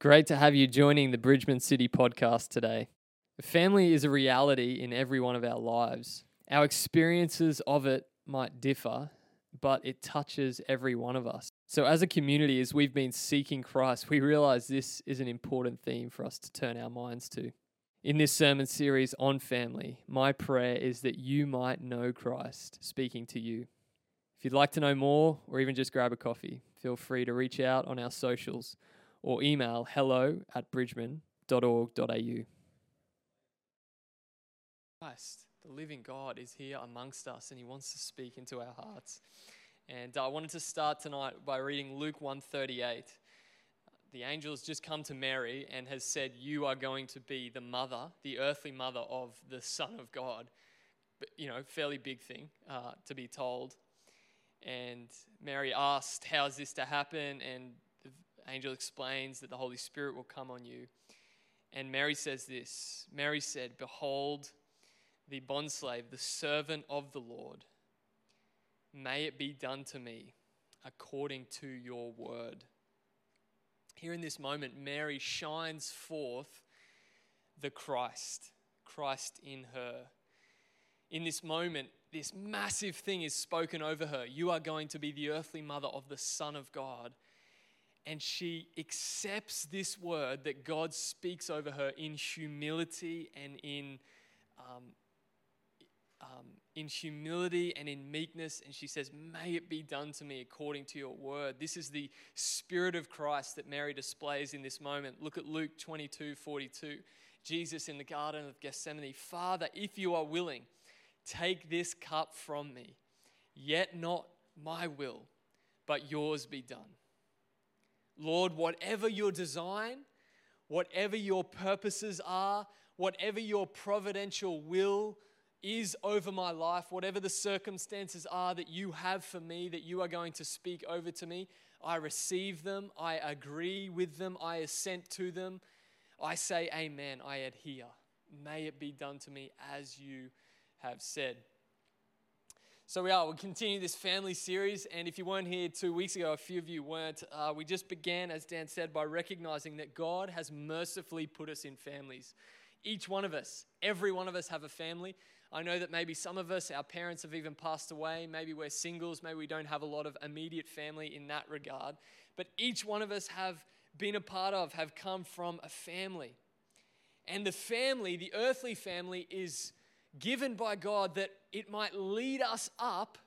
Great to have you joining the Bridgman City podcast today. Family is a reality in every one of our lives. Our experiences of it might differ, but it touches every one of us. So, as a community, as we've been seeking Christ, we realize this is an important theme for us to turn our minds to. In this sermon series on family, my prayer is that you might know Christ speaking to you. If you'd like to know more or even just grab a coffee, feel free to reach out on our socials or email hello at bridgman.org.au. Christ, the living God, is here amongst us and he wants to speak into our hearts. And I wanted to start tonight by reading Luke 138. The angel has just come to Mary and has said, You are going to be the mother, the earthly mother of the Son of God. But, you know, fairly big thing uh, to be told. And Mary asked, How is this to happen? And angel explains that the Holy Spirit will come on you. And Mary says this Mary said, Behold, the bondslave, the servant of the Lord, may it be done to me according to your word. Here in this moment, Mary shines forth the Christ, Christ in her. In this moment, this massive thing is spoken over her. You are going to be the earthly mother of the Son of God. And she accepts this word that God speaks over her in humility and in, um, um, in humility and in meekness. And she says, May it be done to me according to your word. This is the Spirit of Christ that Mary displays in this moment. Look at Luke 22 42. Jesus in the Garden of Gethsemane, Father, if you are willing, Take this cup from me, yet not my will, but yours be done. Lord, whatever your design, whatever your purposes are, whatever your providential will is over my life, whatever the circumstances are that you have for me, that you are going to speak over to me, I receive them, I agree with them, I assent to them. I say, Amen, I adhere. May it be done to me as you have said. So we are. We'll continue this family series. And if you weren't here two weeks ago, a few of you weren't. Uh, we just began, as Dan said, by recognizing that God has mercifully put us in families. Each one of us, every one of us, have a family. I know that maybe some of us, our parents have even passed away. Maybe we're singles. Maybe we don't have a lot of immediate family in that regard. But each one of us have been a part of, have come from a family. And the family, the earthly family, is given by God that it might lead us up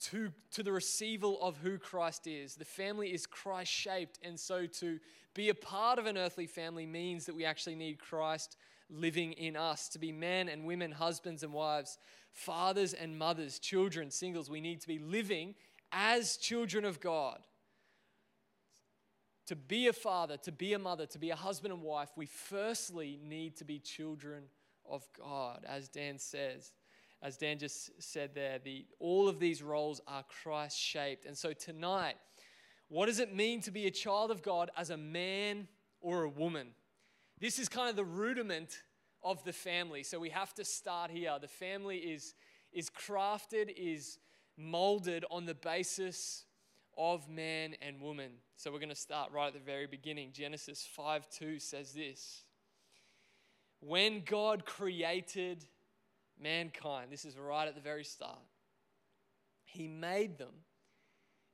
to, to the receival of who Christ is. The family is Christ shaped, and so to be a part of an earthly family means that we actually need Christ living in us. To be men and women, husbands and wives, fathers and mothers, children, singles, we need to be living as children of God. To be a father, to be a mother, to be a husband and wife, we firstly need to be children of God, as Dan says. As Dan just said there, the, all of these roles are Christ shaped. And so tonight, what does it mean to be a child of God as a man or a woman? This is kind of the rudiment of the family. So we have to start here. The family is, is crafted, is molded on the basis of man and woman. So we're going to start right at the very beginning. Genesis 5 2 says this when God created mankind, this is right at the very start, He made them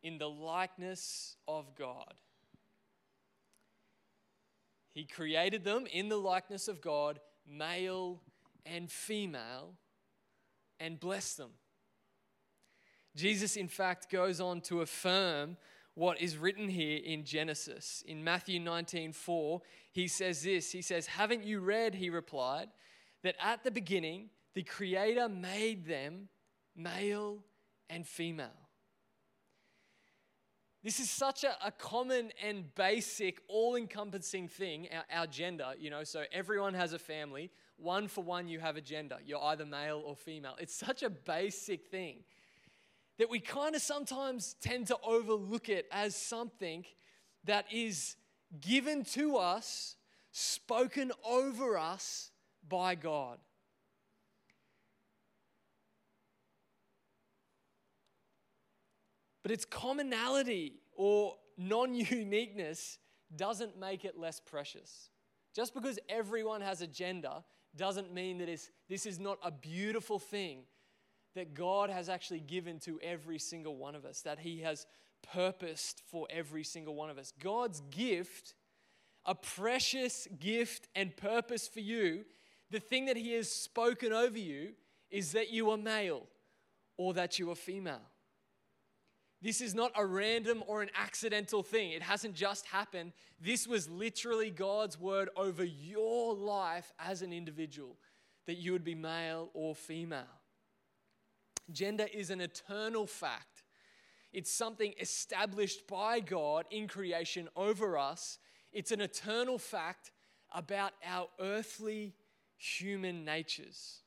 in the likeness of God. He created them in the likeness of God, male and female, and blessed them. Jesus, in fact, goes on to affirm what is written here in Genesis. In Matthew 19 4, he says this He says, Haven't you read, he replied, that at the beginning the Creator made them male and female? This is such a, a common and basic, all encompassing thing, our, our gender, you know, so everyone has a family. One for one, you have a gender. You're either male or female. It's such a basic thing that we kind of sometimes tend to overlook it as something that is given to us, spoken over us by God. But its commonality or non uniqueness doesn't make it less precious. Just because everyone has a gender doesn't mean that this is not a beautiful thing that God has actually given to every single one of us, that He has purposed for every single one of us. God's gift, a precious gift and purpose for you, the thing that He has spoken over you is that you are male or that you are female. This is not a random or an accidental thing. It hasn't just happened. This was literally God's word over your life as an individual that you would be male or female. Gender is an eternal fact, it's something established by God in creation over us. It's an eternal fact about our earthly human natures.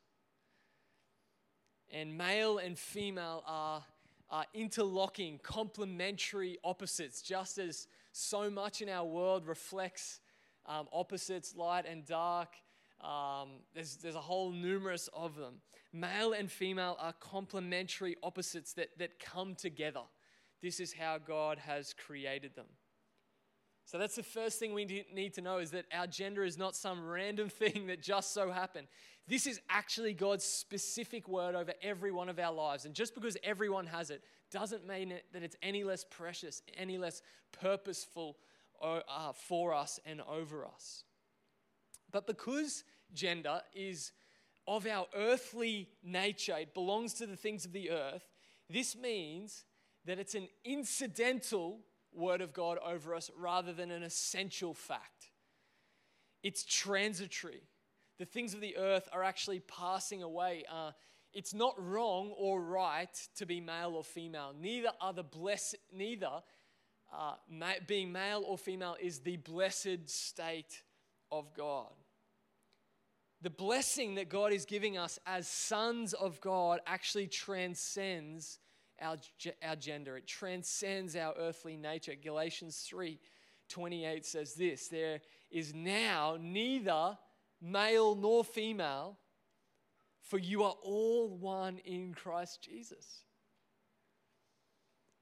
And male and female are uh, interlocking, complementary opposites, just as so much in our world reflects um, opposites, light and dark. Um, there's, there's a whole numerous of them. Male and female are complementary opposites that, that come together. This is how God has created them. So that's the first thing we need to know is that our gender is not some random thing that just so happened. This is actually God's specific word over every one of our lives. And just because everyone has it doesn't mean that it's any less precious, any less purposeful uh, for us and over us. But because gender is of our earthly nature, it belongs to the things of the earth, this means that it's an incidental word of God over us rather than an essential fact. It's transitory the things of the earth are actually passing away. Uh, it's not wrong or right to be male or female. Neither are the blessed, neither uh, ma- being male or female is the blessed state of God. The blessing that God is giving us as sons of God actually transcends our, our gender. It transcends our earthly nature. Galatians 3 28 says this There is now neither male nor female, for you are all one in Christ Jesus.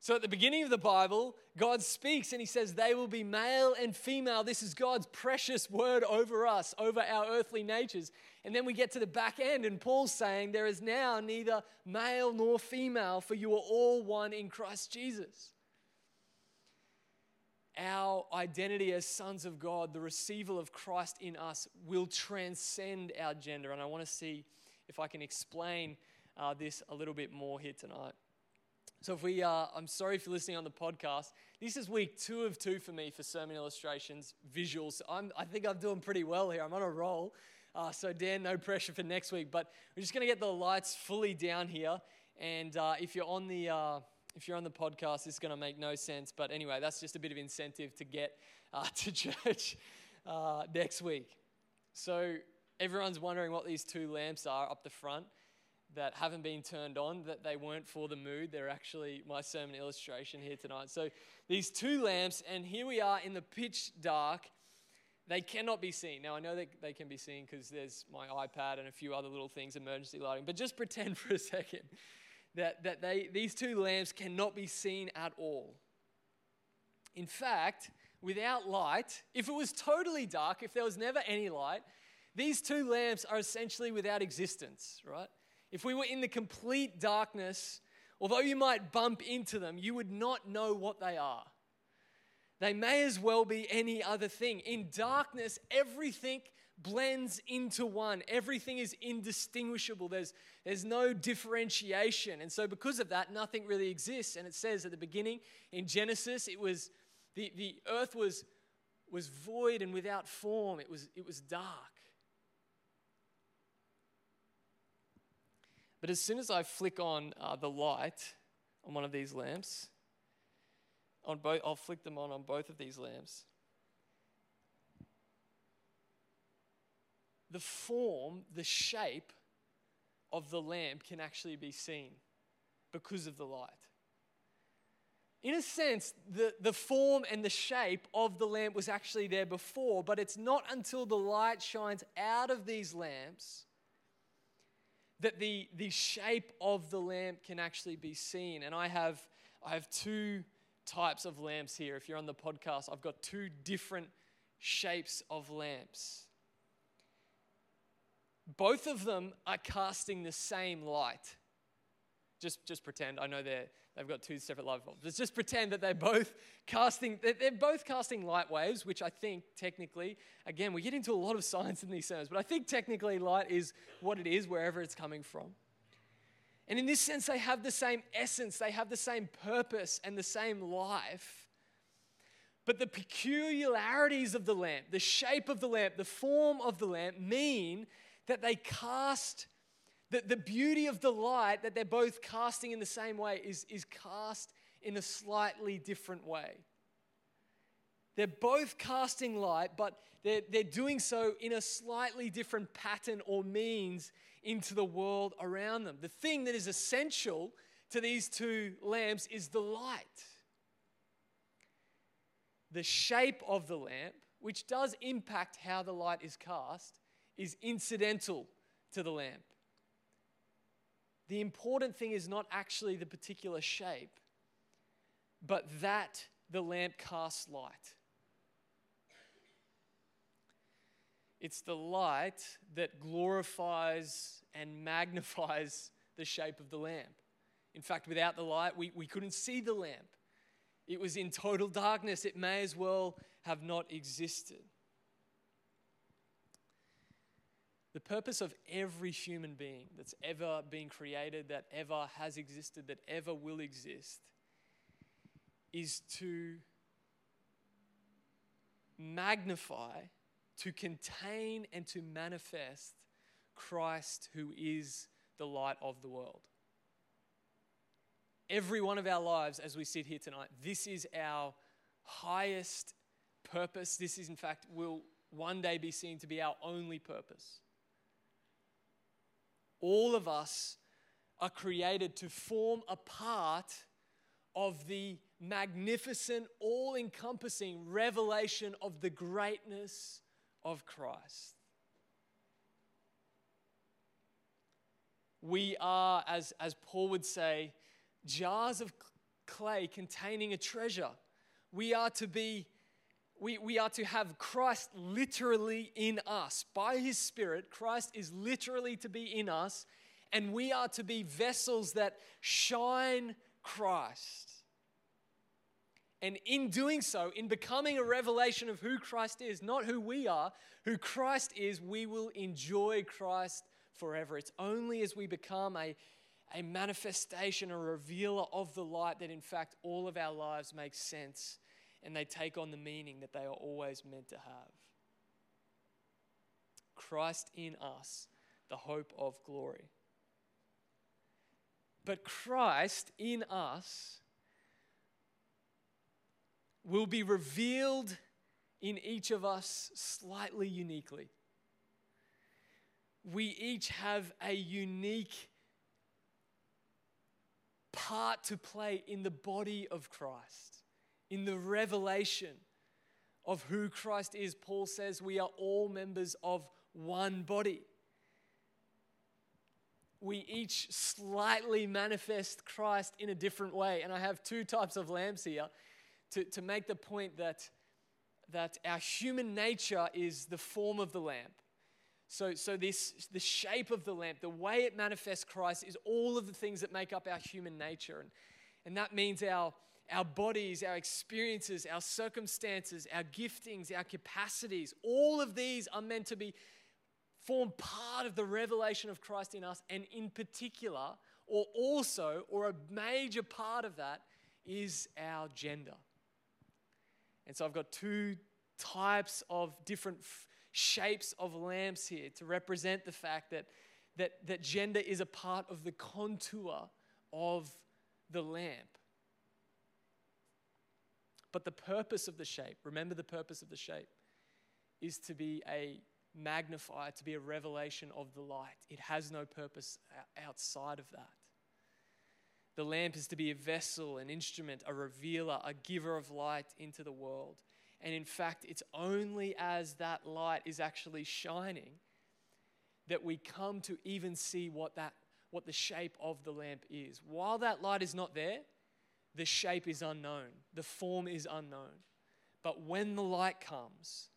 So at the beginning of the Bible, God speaks and he says, They will be male and female. This is God's precious word over us, over our earthly natures. And then we get to the back end, and Paul's saying, There is now neither male nor female, for you are all one in Christ Jesus our identity as sons of God, the receival of Christ in us, will transcend our gender. And I want to see if I can explain uh, this a little bit more here tonight. So, if we, uh, I'm sorry if you're listening on the podcast. This is week two of two for me for sermon illustrations, visuals. I'm, I think I'm doing pretty well here. I'm on a roll. Uh, so, Dan, no pressure for next week. But we're just going to get the lights fully down here. And uh, if you're on the uh, if you're on the podcast, it's going to make no sense. But anyway, that's just a bit of incentive to get uh, to church uh, next week. So everyone's wondering what these two lamps are up the front that haven't been turned on, that they weren't for the mood. They're actually my sermon illustration here tonight. So these two lamps, and here we are in the pitch dark. They cannot be seen. Now, I know that they can be seen because there's my iPad and a few other little things, emergency lighting, but just pretend for a second that, that they, these two lamps cannot be seen at all. In fact, without light, if it was totally dark, if there was never any light, these two lamps are essentially without existence, right? If we were in the complete darkness, although you might bump into them, you would not know what they are. They may as well be any other thing. In darkness, everything blends into one. Everything is indistinguishable. There's, there's no differentiation. And so, because of that, nothing really exists. And it says at the beginning in Genesis, it was the, the earth was, was void and without form, it was, it was dark. But as soon as I flick on uh, the light on one of these lamps, on both, I'll flick them on on both of these lamps. the form, the shape of the lamp can actually be seen because of the light. In a sense, the, the form and the shape of the lamp was actually there before, but it's not until the light shines out of these lamps that the, the shape of the lamp can actually be seen. And I have, I have two types of lamps here. If you're on the podcast, I've got two different shapes of lamps. Both of them are casting the same light. Just, just pretend. I know they're, they've got two separate light bulbs. Let's just pretend that they're both casting. They're both casting light waves, which I think technically, again, we get into a lot of science in these terms, but I think technically light is what it is wherever it's coming from. And in this sense, they have the same essence, they have the same purpose and the same life. But the peculiarities of the lamp, the shape of the lamp, the form of the lamp mean that they cast, that the beauty of the light that they're both casting in the same way is, is cast in a slightly different way. They're both casting light, but they're, they're doing so in a slightly different pattern or means into the world around them. The thing that is essential to these two lamps is the light. The shape of the lamp, which does impact how the light is cast, is incidental to the lamp. The important thing is not actually the particular shape, but that the lamp casts light. It's the light that glorifies and magnifies the shape of the lamp. In fact, without the light, we, we couldn't see the lamp. It was in total darkness. It may as well have not existed. The purpose of every human being that's ever been created, that ever has existed, that ever will exist, is to magnify, to contain, and to manifest Christ, who is the light of the world. Every one of our lives, as we sit here tonight, this is our highest purpose. This is, in fact, will one day be seen to be our only purpose all of us are created to form a part of the magnificent, all encompassing revelation of the greatness of Christ. We are, as, as Paul would say, jars of clay containing a treasure. We are to be we, we are to have Christ literally in us. By his Spirit, Christ is literally to be in us, and we are to be vessels that shine Christ. And in doing so, in becoming a revelation of who Christ is, not who we are, who Christ is, we will enjoy Christ forever. It's only as we become a, a manifestation, a revealer of the light, that in fact all of our lives make sense and they take on the meaning that they are always meant to have. Christ in us, the hope of glory. But Christ in us will be revealed in each of us slightly uniquely. We each have a unique part to play in the body of Christ in the revelation of who Christ is. Paul says we are all members of one body. We each slightly manifest Christ in a different way. And I have two types of lamps here to, to make the point that, that our human nature is the form of the lamp. So, so this the shape of the lamp, the way it manifests Christ, is all of the things that make up our human nature. And, and that means our, our bodies, our experiences, our circumstances, our giftings, our capacities, all of these are meant to be form part of the revelation of Christ in us, and in particular, or also, or a major part of that is our gender. And so I've got two types of different f- shapes of lamps here to represent the fact that, that, that gender is a part of the contour of the lamp. But the purpose of the shape, remember the purpose of the shape, is to be a magnifier, to be a revelation of the light. It has no purpose outside of that. The lamp is to be a vessel, an instrument, a revealer, a giver of light into the world. And in fact, it's only as that light is actually shining that we come to even see what that what the shape of the lamp is. While that light is not there, the shape is unknown, the form is unknown. But when the light comes,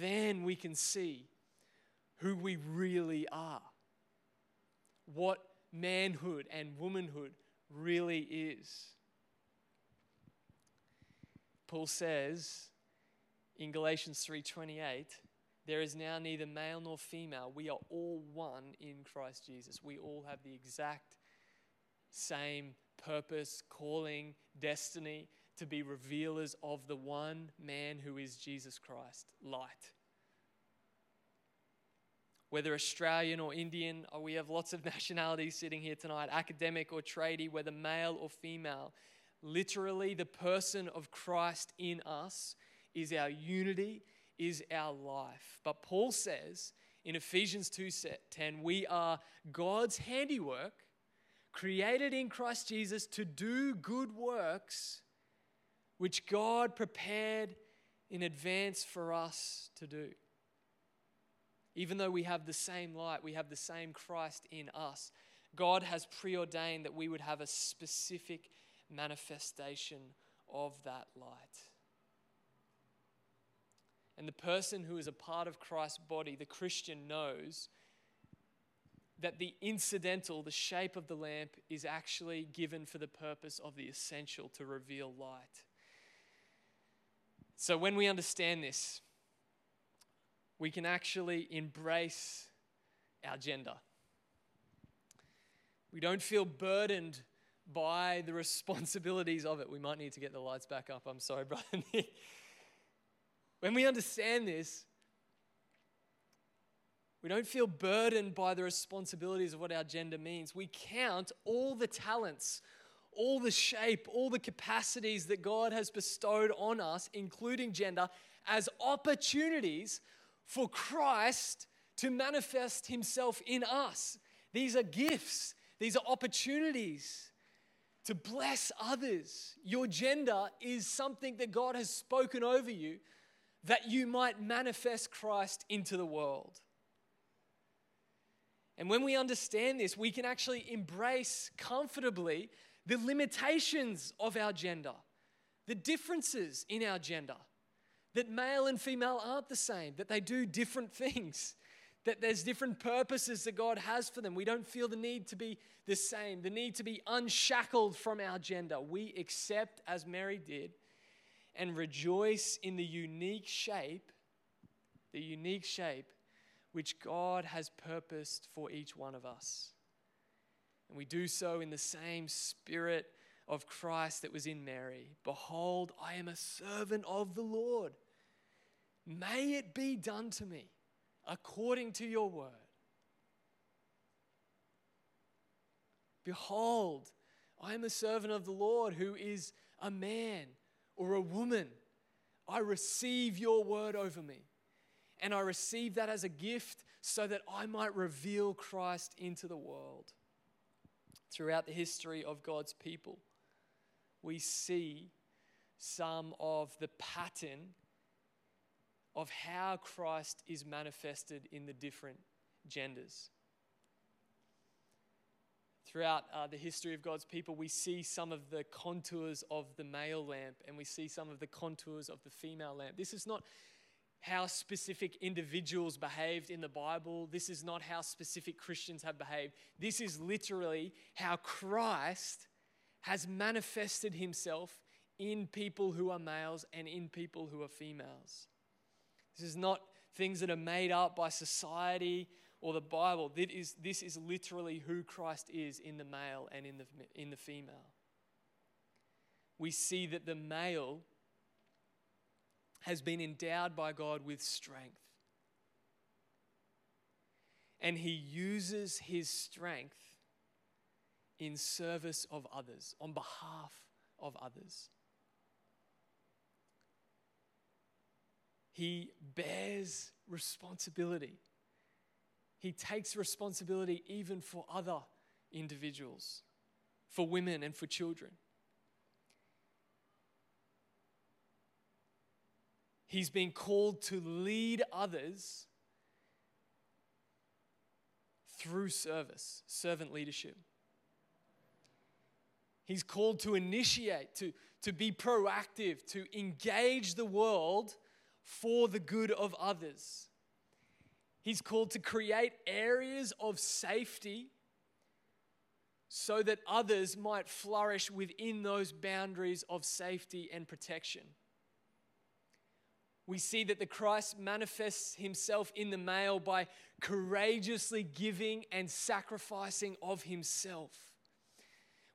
then we can see who we really are, what manhood and womanhood really is. Paul says in Galatians 3:28, there is now neither male nor female. We are all one in Christ Jesus. We all have the exact same purpose, calling, destiny to be revealers of the one man who is Jesus Christ, light. Whether Australian or Indian, or we have lots of nationalities sitting here tonight, academic or tradie, whether male or female, literally the person of Christ in us is our unity, is our life. But Paul says in Ephesians 2:10, we are God's handiwork created in Christ Jesus to do good works which God prepared in advance for us to do. Even though we have the same light, we have the same Christ in us, God has preordained that we would have a specific manifestation of that light. And the person who is a part of Christ's body, the Christian, knows that the incidental, the shape of the lamp, is actually given for the purpose of the essential to reveal light. So when we understand this, we can actually embrace our gender. We don't feel burdened by the responsibilities of it. We might need to get the lights back up. I'm sorry, brother When we understand this, we don't feel burdened by the responsibilities of what our gender means. We count all the talents, all the shape, all the capacities that God has bestowed on us, including gender, as opportunities for Christ to manifest himself in us. These are gifts, these are opportunities to bless others. Your gender is something that God has spoken over you that you might manifest Christ into the world. And when we understand this, we can actually embrace comfortably the limitations of our gender, the differences in our gender, that male and female aren't the same, that they do different things, that there's different purposes that God has for them. We don't feel the need to be the same, the need to be unshackled from our gender. We accept, as Mary did, and rejoice in the unique shape, the unique shape which God has purposed for each one of us. And we do so in the same spirit of Christ that was in Mary. Behold, I am a servant of the Lord. May it be done to me according to your word. Behold, I am a servant of the Lord who is a man or a woman. I receive your word over me. And I receive that as a gift so that I might reveal Christ into the world. Throughout the history of God's people, we see some of the pattern of how Christ is manifested in the different genders. Throughout uh, the history of God's people, we see some of the contours of the male lamp and we see some of the contours of the female lamp. This is not how specific individuals behaved in the Bible. This is not how specific Christians have behaved. This is literally how Christ has manifested himself in people who are males and in people who are females. This is not things that are made up by society or the Bible. This is, this is literally who Christ is in the male and in the, in the female. We see that the male has been endowed by God with strength. And he uses his strength in service of others, on behalf of others. He bears responsibility. He takes responsibility even for other individuals, for women and for children. He's been called to lead others through service, servant leadership. He's called to initiate, to, to be proactive, to engage the world for the good of others. He's called to create areas of safety so that others might flourish within those boundaries of safety and protection. We see that the Christ manifests himself in the male by courageously giving and sacrificing of himself.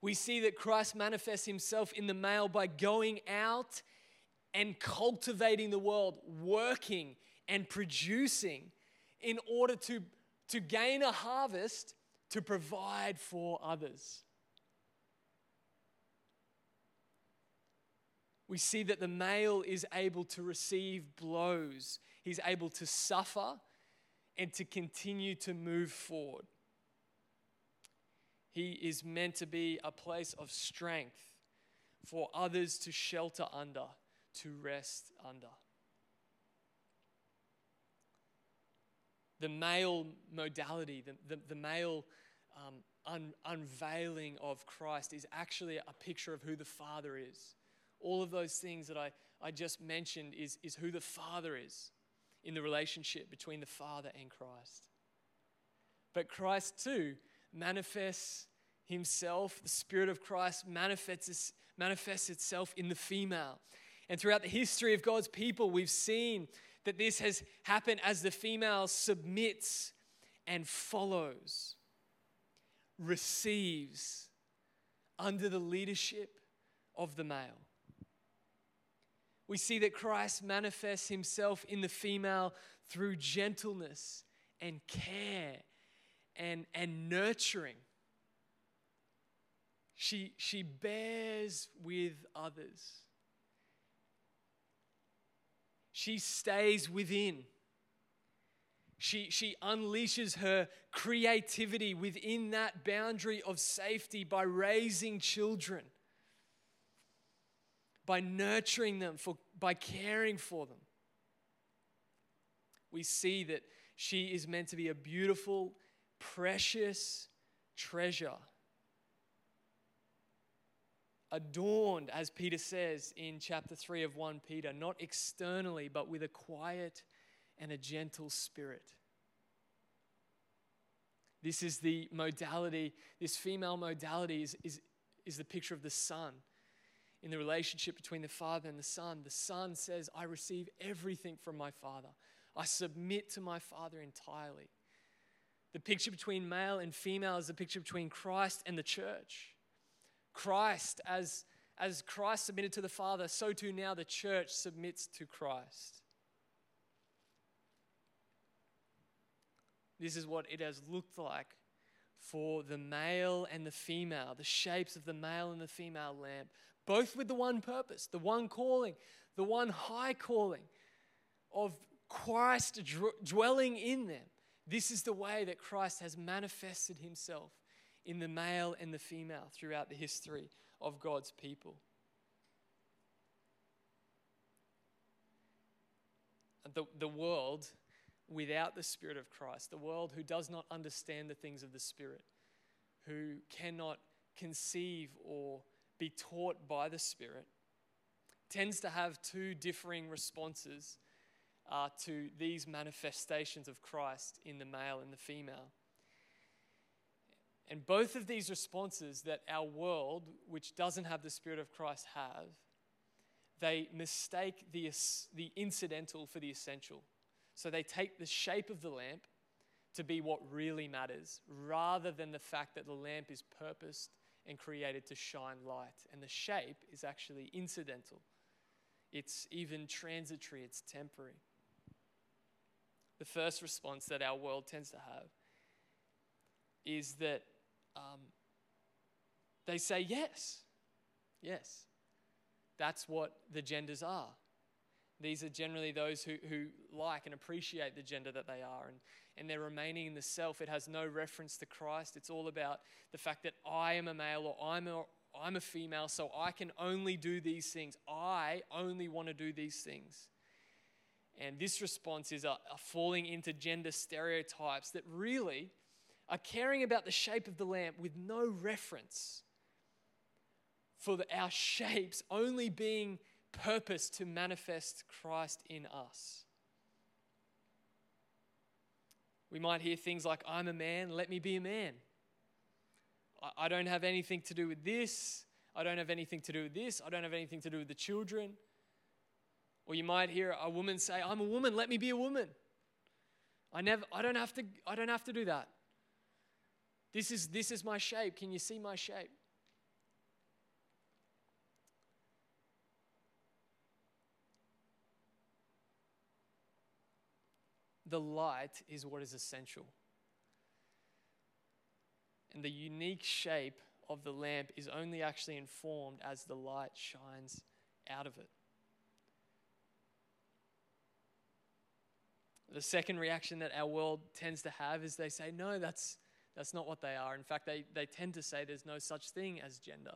We see that Christ manifests himself in the male by going out and cultivating the world, working and producing in order to, to gain a harvest to provide for others. We see that the male is able to receive blows, he's able to suffer and to continue to move forward. He is meant to be a place of strength for others to shelter under, to rest under. The male modality, the, the, the male um, un, unveiling of Christ is actually a picture of who the Father is. All of those things that I, I just mentioned is, is who the Father is in the relationship between the Father and Christ. But Christ too manifests himself, the Spirit of Christ manifests, manifests itself in the female. And throughout the history of God's people, we've seen that this has happened as the female submits and follows, receives under the leadership of the male. We see that Christ manifests himself in the female through gentleness and care and, and nurturing. She, she bears with others. She stays within. She, she unleashes her creativity within that boundary of safety by raising children, by nurturing them, for, by caring for them. We see that she is meant to be a beautiful, precious treasure adorned, as Peter says in chapter 3 of 1 Peter, not externally, but with a quiet and a gentle spirit. This is the modality, this female modality is, is, is the picture of the Son. In the relationship between the Father and the Son, the Son says, I receive everything from my Father. I submit to my Father entirely. The picture between male and female is the picture between Christ and the church. Christ, as, as Christ submitted to the Father, so too now the church submits to Christ. This is what it has looked like for the male and the female, the shapes of the male and the female lamp, both with the one purpose, the one calling, the one high calling of Christ dwelling in them. This is the way that Christ has manifested himself in the male and the female throughout the history of God's people. The, the world without the Spirit of Christ, the world who does not understand the things of the Spirit, who cannot conceive or be taught by the Spirit, tends to have two differing responses uh, to these manifestations of Christ in the male and the female. And both of these responses that our world, which doesn't have the Spirit of Christ, have, they mistake the, the incidental for the essential. So they take the shape of the lamp to be what really matters, rather than the fact that the lamp is purposed and created to shine light. And the shape is actually incidental, it's even transitory, it's temporary. The first response that our world tends to have is that um, they say yes. Yes. That's what the genders are. These are generally those who, who like and appreciate the gender that they are, and, and they're remaining in the self. It has no reference to Christ. It's all about the fact that I am a male or I'm a, I'm a female, so I can only do these things. I only want to do these things. And this response is a, a falling into gender stereotypes that really are caring about the shape of the lamp with no reference for the, our shapes only being purpose to manifest Christ in us. We might hear things like, I'm a man, let me be a man. I, don't have anything to do with this. I don't have anything to do with this. I don't have anything to do with the children. Or you might hear a woman say, I'm a woman, let me be a woman. I never I don't have to I don't have to do that. This is this is my shape. Can you see my shape? The light is what is essential. And the unique shape of the lamp is only actually informed as the light shines out of it. The second reaction that our world tends to have is they say, no, that's, that's not what they are. In fact, they, they tend to say there's no such thing as gender.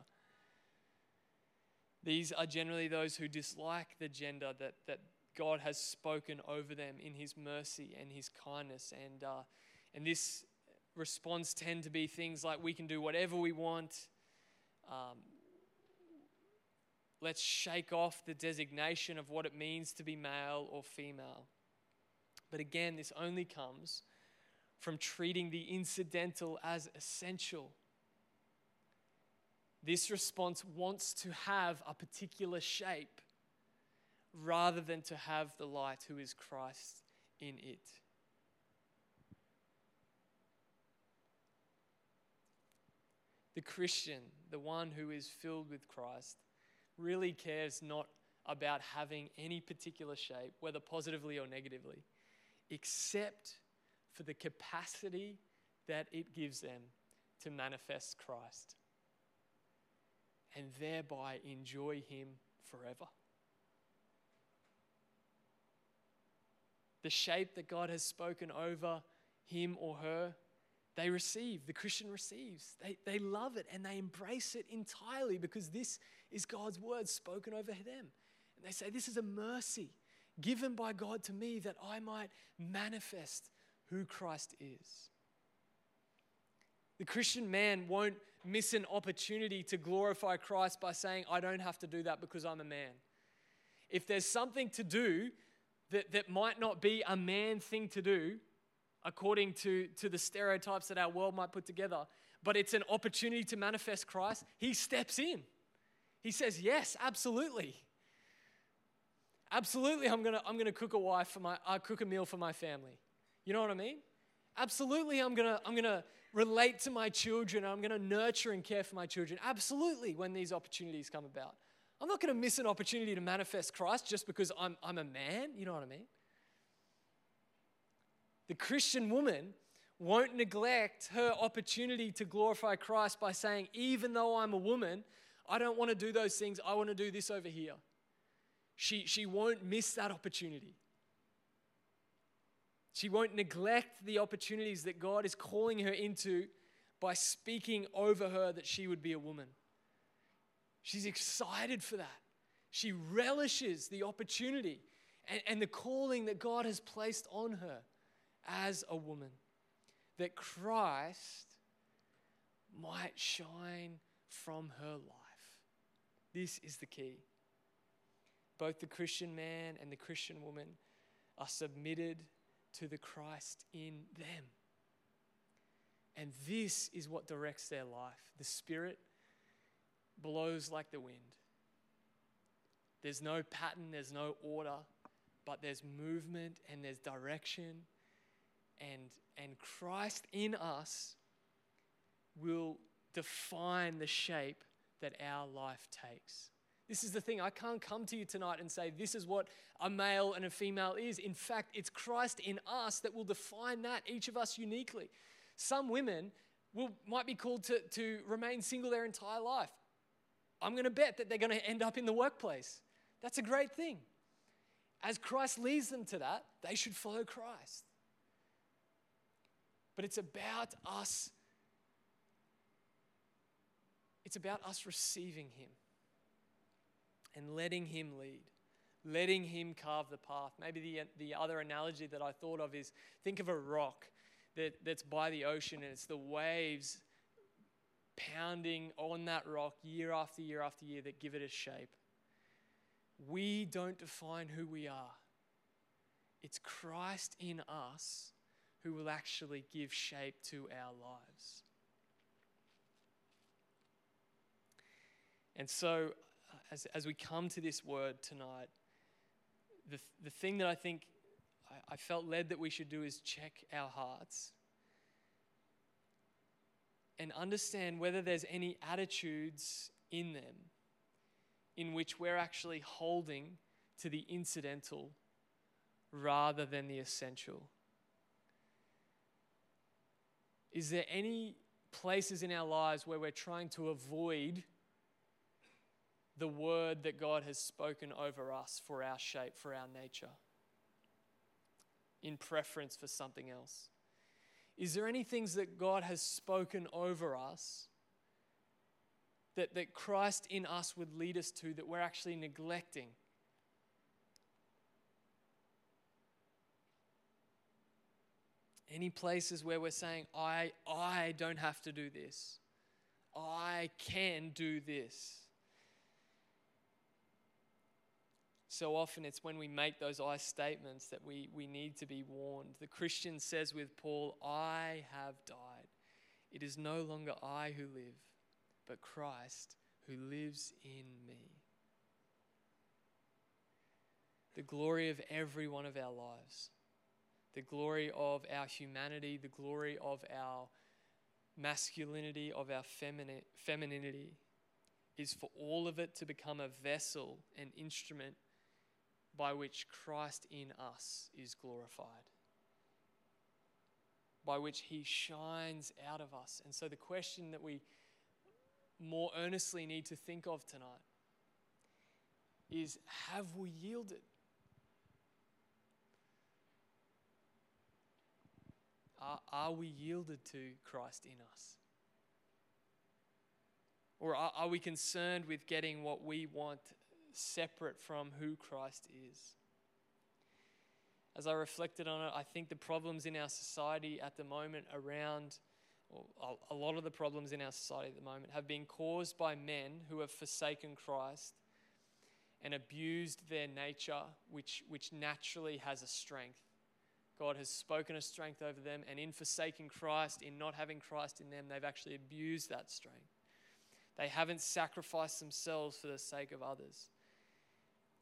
These are generally those who dislike the gender that, that God has spoken over them in His mercy and His kindness. And, uh, and this response tend to be things like we can do whatever we want. Um, let's shake off the designation of what it means to be male or female. But again, this only comes from treating the incidental as essential. This response wants to have a particular shape rather than to have the light who is Christ in it. The Christian, the one who is filled with Christ, really cares not about having any particular shape, whether positively or negatively, except for the capacity that it gives them to manifest Christ and thereby enjoy Him forever. The shape that God has spoken over him or her they receive, the Christian receives. They, they love it and they embrace it entirely because this is God's word spoken over them. And they say, This is a mercy given by God to me that I might manifest who Christ is. The Christian man won't miss an opportunity to glorify Christ by saying, I don't have to do that because I'm a man. If there's something to do that, that might not be a man thing to do, according to, to the stereotypes that our world might put together, but it's an opportunity to manifest Christ, he steps in. He says, Yes, absolutely. Absolutely, I'm gonna, I'm gonna cook a wife for my, uh, cook a meal for my family. You know what I mean? Absolutely, I'm gonna, I'm gonna relate to my children. I'm gonna nurture and care for my children. Absolutely, when these opportunities come about. I'm not gonna miss an opportunity to manifest Christ just because I'm, I'm a man. You know what I mean? The Christian woman won't neglect her opportunity to glorify Christ by saying, even though I'm a woman, I don't want to do those things. I want to do this over here. She, she won't miss that opportunity. She won't neglect the opportunities that God is calling her into by speaking over her that she would be a woman. She's excited for that. She relishes the opportunity and, and the calling that God has placed on her as a woman, that Christ might shine from her life. This is the key. Both the Christian man and the Christian woman are submitted to the Christ in them. And this is what directs their life. The Spirit blows like the wind. There's no pattern, there's no order, but there's movement and there's direction and, and Christ in us will define the shape that our life takes. This is the thing. I can't come to you tonight and say, this is what a male and a female is. In fact, it's Christ in us that will define that, each of us uniquely. Some women will, might be called to, to remain single their entire life. I'm going to bet that they're going to end up in the workplace. That's a great thing. As Christ leads them to that, they should follow Christ but it's about us. It's about us receiving Him and letting Him lead, letting Him carve the path. Maybe the, the other analogy that I thought of is think of a rock that, that's by the ocean and it's the waves pounding on that rock year after year after year that give it a shape. We don't define who we are. It's Christ in us who will actually give shape to our lives. And so, uh, as, as we come to this word tonight, the, the thing that I think I, I felt led that we should do is check our hearts and understand whether there's any attitudes in them in which we're actually holding to the incidental rather than the essential. Is there any places in our lives where we're trying to avoid the word that God has spoken over us for our shape, for our nature, in preference for something else? Is there any things that God has spoken over us that, that Christ in us would lead us to that we're actually neglecting? Any places where we're saying, I, I don't have to do this. I can do this. So often it's when we make those I statements that we, we need to be warned. The Christian says with Paul, I have died. It is no longer I who live, but Christ who lives in me. The glory of every one of our lives, the glory of our humanity, the glory of our masculinity, of our femini- femininity, is for all of it to become a vessel, an instrument by which Christ in us is glorified, by which he shines out of us. And so, the question that we more earnestly need to think of tonight is have we yielded? Are, are we yielded to Christ in us? Or are, are we concerned with getting what we want separate from who Christ is. As I reflected on it, I think the problems in our society at the moment around, a lot of the problems in our society at the moment, have been caused by men who have forsaken Christ and abused their nature, which, which naturally has a strength. God has spoken a strength over them, and in forsaking Christ, in not having Christ in them, they've actually abused that strength. They haven't sacrificed themselves for the sake of others.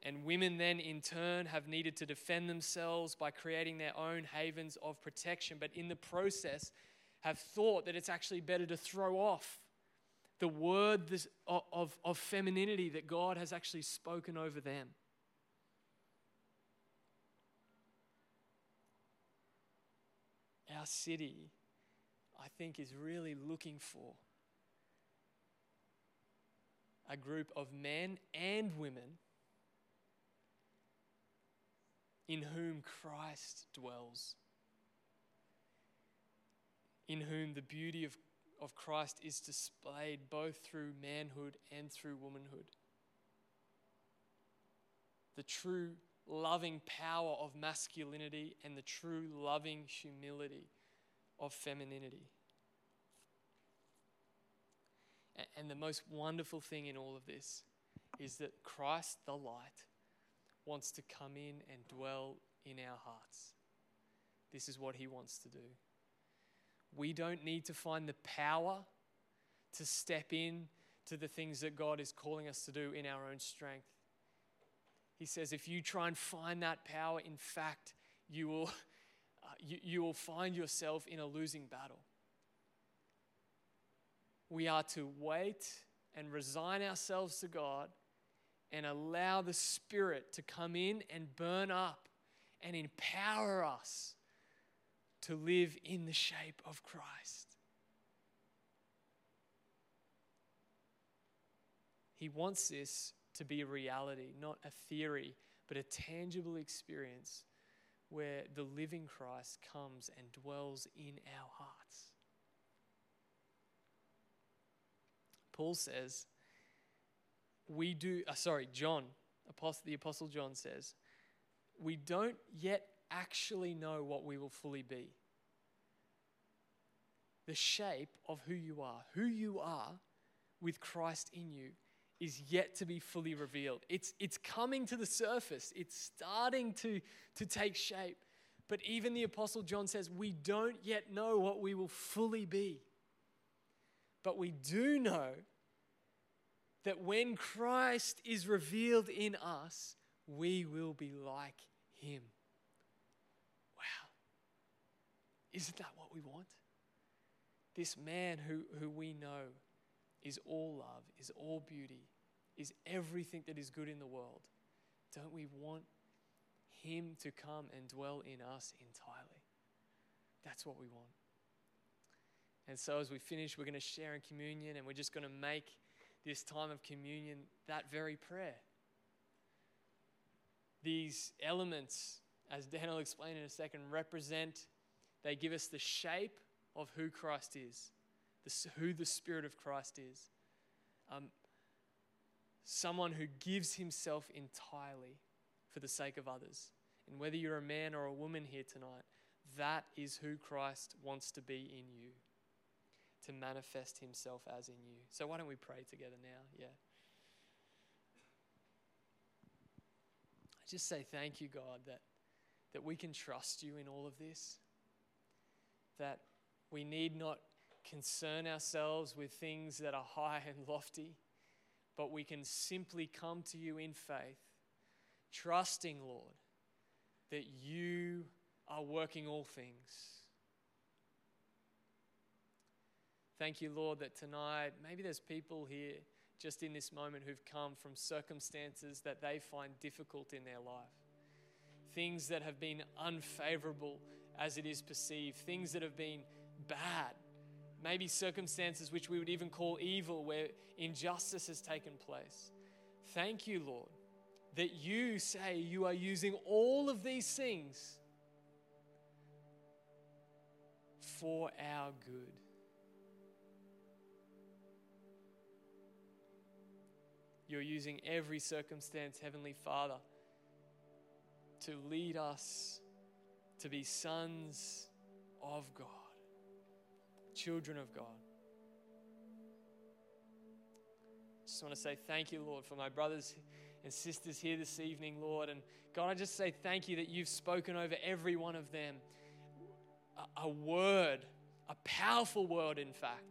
And women then, in turn, have needed to defend themselves by creating their own havens of protection, but in the process, have thought that it's actually better to throw off the word of, of femininity that God has actually spoken over them. Our city, I think, is really looking for a group of men and women in whom Christ dwells, in whom the beauty of, of Christ is displayed both through manhood and through womanhood. The true loving power of masculinity and the true loving humility of femininity. And the most wonderful thing in all of this is that Christ, the light, wants to come in and dwell in our hearts. This is what He wants to do. We don't need to find the power to step in to the things that God is calling us to do in our own strength. He says, if you try and find that power, in fact, you will, uh, you, you will find yourself in a losing battle. We are to wait and resign ourselves to God and allow the Spirit to come in and burn up and empower us to live in the shape of Christ. He wants this to be a reality, not a theory, but a tangible experience where the living Christ comes and dwells in our hearts. Paul says, we do, uh, sorry, John, Apostle, the Apostle John says, we don't yet actually know what we will fully be. the shape of who you are. Who you are with Christ in you is yet to be fully revealed. It's, it's coming to the surface, it's starting to, to take shape. But even the Apostle John says, we don't yet know what we will fully be. But we do know that when Christ is revealed in us, we will be like him. Wow. Isn't that what we want? This man who, who we know is all love, is all beauty, is everything that is good in the world. Don't we want him to come and dwell in us entirely? That's what we want. And so, as we finish, we're going to share in communion and we're just going to make this time of communion that very prayer. These elements, as Dan will explain in a second, represent, they give us the shape of who Christ is, who the Spirit of Christ is. Um, someone who gives himself entirely for the sake of others. And whether you're a man or a woman here tonight, that is who Christ wants to be in you, to manifest himself as in you. So, why don't we pray together now? Yeah. I just say thank you, God, that, that we can trust you in all of this, that we need not concern ourselves with things that are high and lofty, but we can simply come to you in faith, trusting, Lord, that you are working all things. Thank you, Lord, that tonight maybe there's people here just in this moment who've come from circumstances that they find difficult in their life. Things that have been unfavorable as it is perceived, things that have been bad, maybe circumstances which we would even call evil, where injustice has taken place. Thank you, Lord, that you say you are using all of these things for our good. You're using every circumstance, Heavenly Father, to lead us to be sons of God children of God. I Just want to say thank you, Lord, for my brothers and sisters here this evening, Lord. And God, I just say thank you that you've spoken over every one of them a, a word, a powerful word, in fact,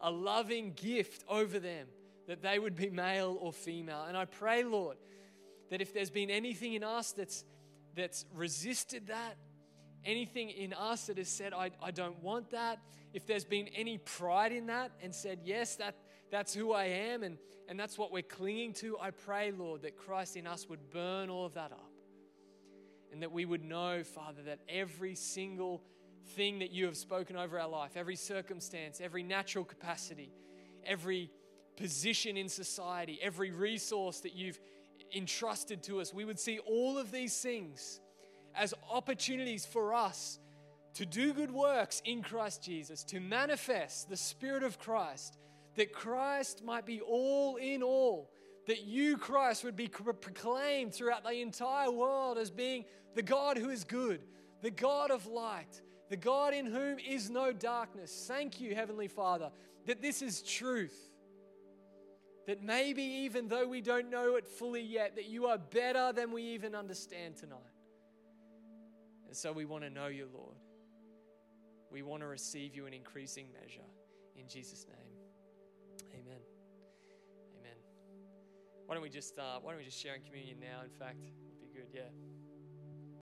a loving gift over them that they would be male or female. And I pray, Lord, that if there's been anything in us that's that's resisted that, anything in us that has said, I, I don't want that, if there's been any pride in that and said, Yes, that, that's who I am and, and that's what we're clinging to, I pray, Lord, that Christ in us would burn all of that up. And that we would know, Father, that every single thing that you have spoken over our life, every circumstance, every natural capacity, every position in society, every resource that you've entrusted to us, we would see all of these things as opportunities for us to do good works in Christ Jesus, to manifest the Spirit of Christ, that Christ might be all in all, that you, Christ, would be proclaimed throughout the entire world as being the God who is good, the God of light, the God in whom is no darkness. Thank you, Heavenly Father, that this is truth. That maybe even though we don't know it fully yet, that you are better than we even understand tonight. And so we want to know you, Lord. We want to receive you in increasing measure. In Jesus' name. Amen. Amen. Why don't we just uh, why don't we just share in communion now? In fact, It would be good. Yeah.